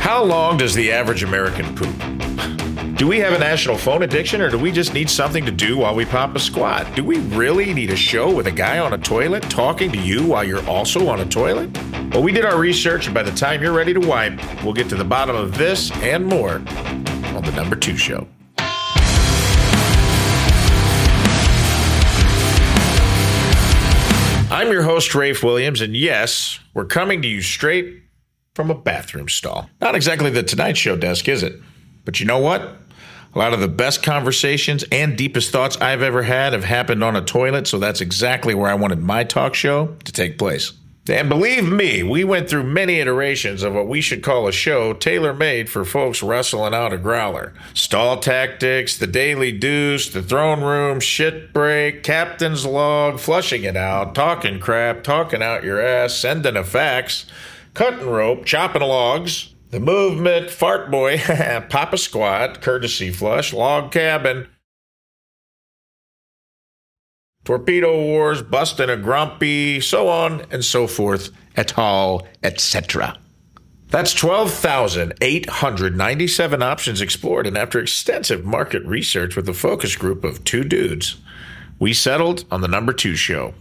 How long does the average American poop? Do we have a national phone addiction or do we just need something to do while we pop a squat? Do we really need a show with a guy on a toilet talking to you while you're also on a toilet? Well, we did our research, and by the time you're ready to wipe, we'll get to the bottom of this and more on the number two show. I'm your host, Rafe Williams, and yes, we're coming to you straight from a bathroom stall. Not exactly the Tonight Show desk, is it? But you know what? A lot of the best conversations and deepest thoughts I've ever had have happened on a toilet, so that's exactly where I wanted my talk show to take place. And believe me, we went through many iterations of what we should call a show tailor made for folks wrestling out a growler. Stall tactics, the daily deuce, the throne room, shit break, captain's log, flushing it out, talking crap, talking out your ass, sending a fax cutting rope, chopping logs, the movement, fart boy, papa squat, courtesy flush, log cabin, torpedo wars, busting a grumpy, so on and so forth, et al., etc. That's 12,897 options explored, and after extensive market research with a focus group of two dudes, we settled on the number two show.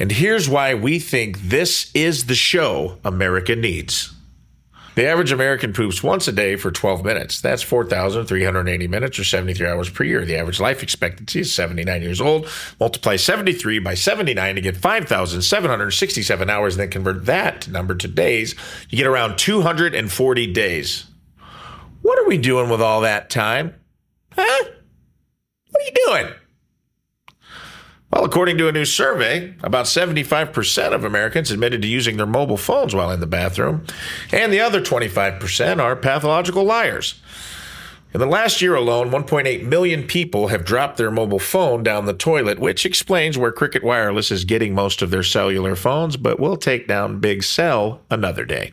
And here's why we think this is the show America needs. The average American poops once a day for 12 minutes. That's 4,380 minutes or 73 hours per year. The average life expectancy is 79 years old. Multiply 73 by 79 to get 5,767 hours, and then convert that number to days. You get around 240 days. What are we doing with all that time? Huh? What are you doing? Well, according to a new survey, about 75% of Americans admitted to using their mobile phones while in the bathroom, and the other 25% are pathological liars. In the last year alone, 1.8 million people have dropped their mobile phone down the toilet, which explains where Cricket Wireless is getting most of their cellular phones, but we'll take down Big Cell another day.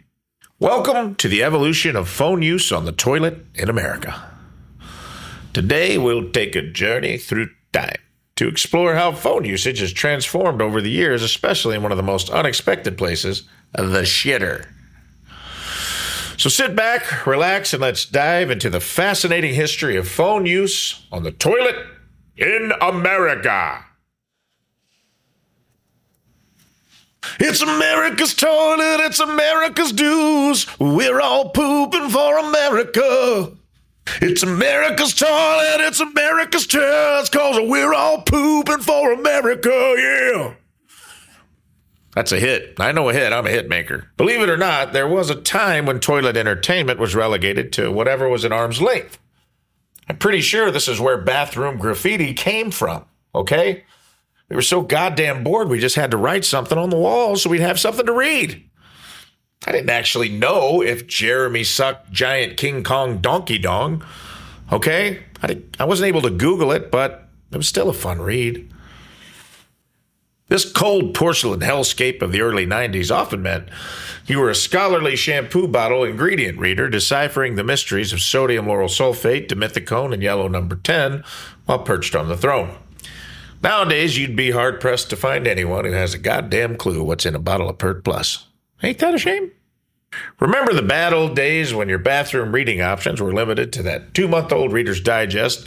Welcome to the evolution of phone use on the toilet in America. Today, we'll take a journey through time to explore how phone usage has transformed over the years, especially in one of the most unexpected places, the shitter. So sit back, relax, and let's dive into the fascinating history of phone use on the toilet in America. It's America's toilet, it's America's dues. We're all pooping for America. It's America's toilet, it's America's chest, cause we're all pooping for America, yeah. That's a hit. I know a hit. I'm a hit maker. Believe it or not, there was a time when toilet entertainment was relegated to whatever was at arm's length. I'm pretty sure this is where bathroom graffiti came from, okay? We were so goddamn bored, we just had to write something on the wall so we'd have something to read. I didn't actually know if Jeremy sucked giant King Kong donkey dong. Okay? I, I wasn't able to Google it, but it was still a fun read. This cold porcelain hellscape of the early 90s often meant you were a scholarly shampoo bottle ingredient reader deciphering the mysteries of sodium lauryl sulfate, dimethicone, and yellow number 10 while perched on the throne. Nowadays, you'd be hard pressed to find anyone who has a goddamn clue what's in a bottle of Pert Plus. Ain't that a shame? Remember the bad old days when your bathroom reading options were limited to that two month old Reader's Digest,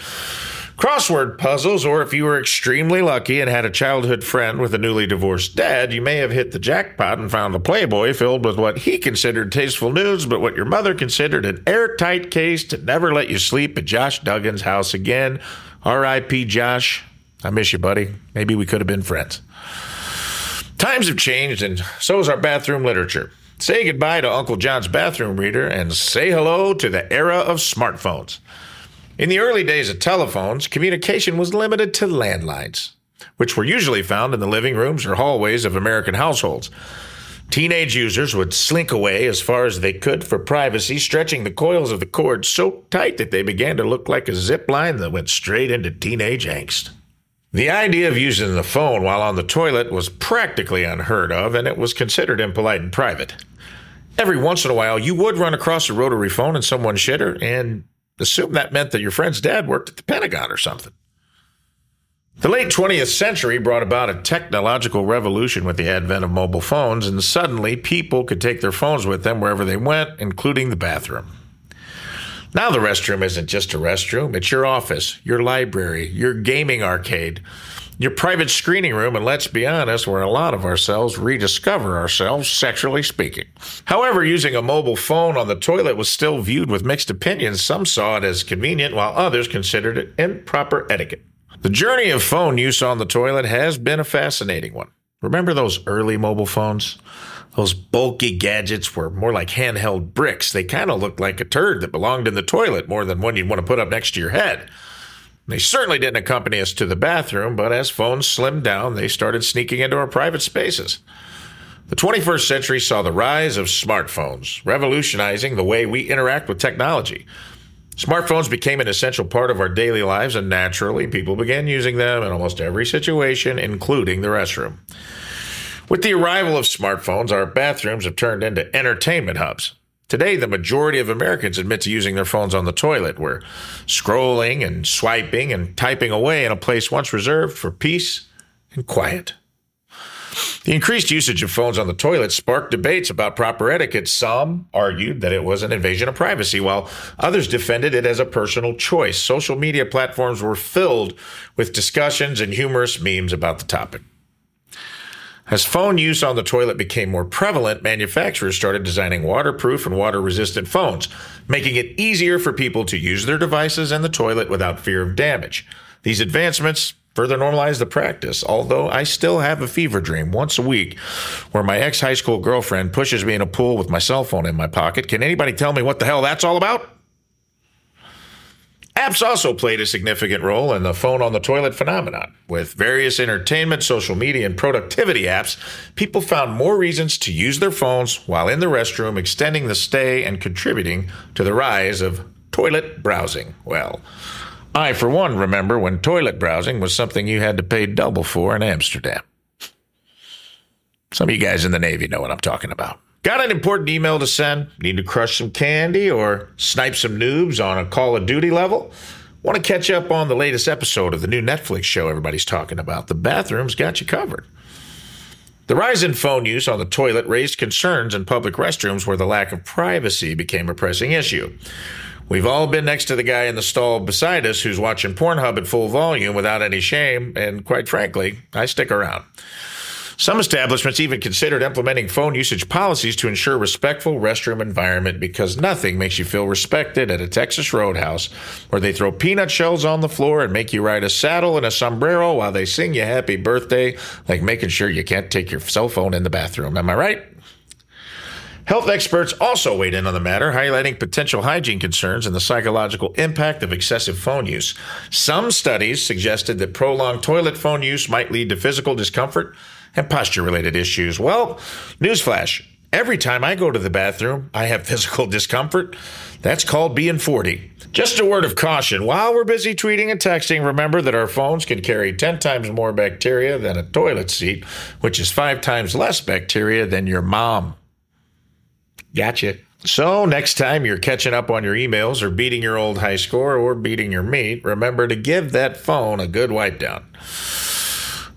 crossword puzzles, or if you were extremely lucky and had a childhood friend with a newly divorced dad, you may have hit the jackpot and found a Playboy filled with what he considered tasteful news, but what your mother considered an airtight case to never let you sleep at Josh Duggan's house again. R.I.P. Josh. I miss you, buddy. Maybe we could have been friends. Times have changed, and so has our bathroom literature. Say goodbye to Uncle John's bathroom reader and say hello to the era of smartphones. In the early days of telephones, communication was limited to landlines, which were usually found in the living rooms or hallways of American households. Teenage users would slink away as far as they could for privacy, stretching the coils of the cord so tight that they began to look like a zip line that went straight into teenage angst. The idea of using the phone while on the toilet was practically unheard of, and it was considered impolite and private. Every once in a while, you would run across a rotary phone in someone's shitter and assume that meant that your friend's dad worked at the Pentagon or something. The late 20th century brought about a technological revolution with the advent of mobile phones, and suddenly people could take their phones with them wherever they went, including the bathroom. Now, the restroom isn't just a restroom, it's your office, your library, your gaming arcade, your private screening room, and let's be honest, where a lot of ourselves rediscover ourselves, sexually speaking. However, using a mobile phone on the toilet was still viewed with mixed opinions. Some saw it as convenient, while others considered it improper etiquette. The journey of phone use on the toilet has been a fascinating one. Remember those early mobile phones? Those bulky gadgets were more like handheld bricks. They kind of looked like a turd that belonged in the toilet more than one you'd want to put up next to your head. They certainly didn't accompany us to the bathroom, but as phones slimmed down, they started sneaking into our private spaces. The 21st century saw the rise of smartphones, revolutionizing the way we interact with technology. Smartphones became an essential part of our daily lives, and naturally, people began using them in almost every situation, including the restroom. With the arrival of smartphones, our bathrooms have turned into entertainment hubs. Today, the majority of Americans admit to using their phones on the toilet, where scrolling and swiping and typing away in a place once reserved for peace and quiet. The increased usage of phones on the toilet sparked debates about proper etiquette. Some argued that it was an invasion of privacy, while others defended it as a personal choice. Social media platforms were filled with discussions and humorous memes about the topic. As phone use on the toilet became more prevalent, manufacturers started designing waterproof and water resistant phones, making it easier for people to use their devices and the toilet without fear of damage. These advancements further normalize the practice, although I still have a fever dream once a week where my ex high school girlfriend pushes me in a pool with my cell phone in my pocket. Can anybody tell me what the hell that's all about? Apps also played a significant role in the phone on the toilet phenomenon. With various entertainment, social media, and productivity apps, people found more reasons to use their phones while in the restroom, extending the stay and contributing to the rise of toilet browsing. Well, I, for one, remember when toilet browsing was something you had to pay double for in Amsterdam. Some of you guys in the Navy know what I'm talking about. Got an important email to send? Need to crush some candy or snipe some noobs on a Call of Duty level? Want to catch up on the latest episode of the new Netflix show everybody's talking about? The bathroom's got you covered. The rise in phone use on the toilet raised concerns in public restrooms where the lack of privacy became a pressing issue. We've all been next to the guy in the stall beside us who's watching Pornhub at full volume without any shame, and quite frankly, I stick around. Some establishments even considered implementing phone usage policies to ensure respectful restroom environment because nothing makes you feel respected at a Texas roadhouse where they throw peanut shells on the floor and make you ride a saddle and a sombrero while they sing you happy birthday, like making sure you can't take your cell phone in the bathroom. Am I right? Health experts also weighed in on the matter, highlighting potential hygiene concerns and the psychological impact of excessive phone use. Some studies suggested that prolonged toilet phone use might lead to physical discomfort and posture related issues. Well, newsflash every time I go to the bathroom, I have physical discomfort. That's called being 40. Just a word of caution while we're busy tweeting and texting, remember that our phones can carry 10 times more bacteria than a toilet seat, which is five times less bacteria than your mom. Gotcha. So, next time you're catching up on your emails or beating your old high score or beating your meat, remember to give that phone a good wipe down.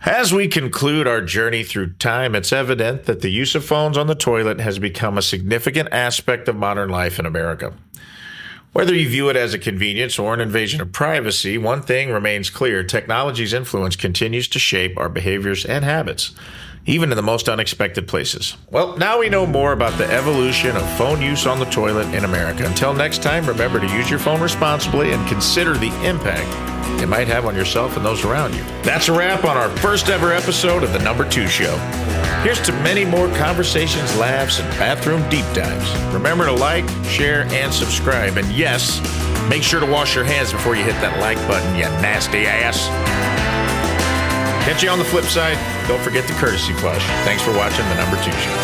As we conclude our journey through time, it's evident that the use of phones on the toilet has become a significant aspect of modern life in America. Whether you view it as a convenience or an invasion of privacy, one thing remains clear technology's influence continues to shape our behaviors and habits even in the most unexpected places. Well, now we know more about the evolution of phone use on the toilet in America. Until next time, remember to use your phone responsibly and consider the impact it might have on yourself and those around you. That's a wrap on our first ever episode of The Number Two Show. Here's to many more conversations, laughs, and bathroom deep dives. Remember to like, share, and subscribe. And yes, make sure to wash your hands before you hit that like button, you nasty ass. Catch you on the flip side. Don't forget the courtesy flush. Thanks for watching the number two show.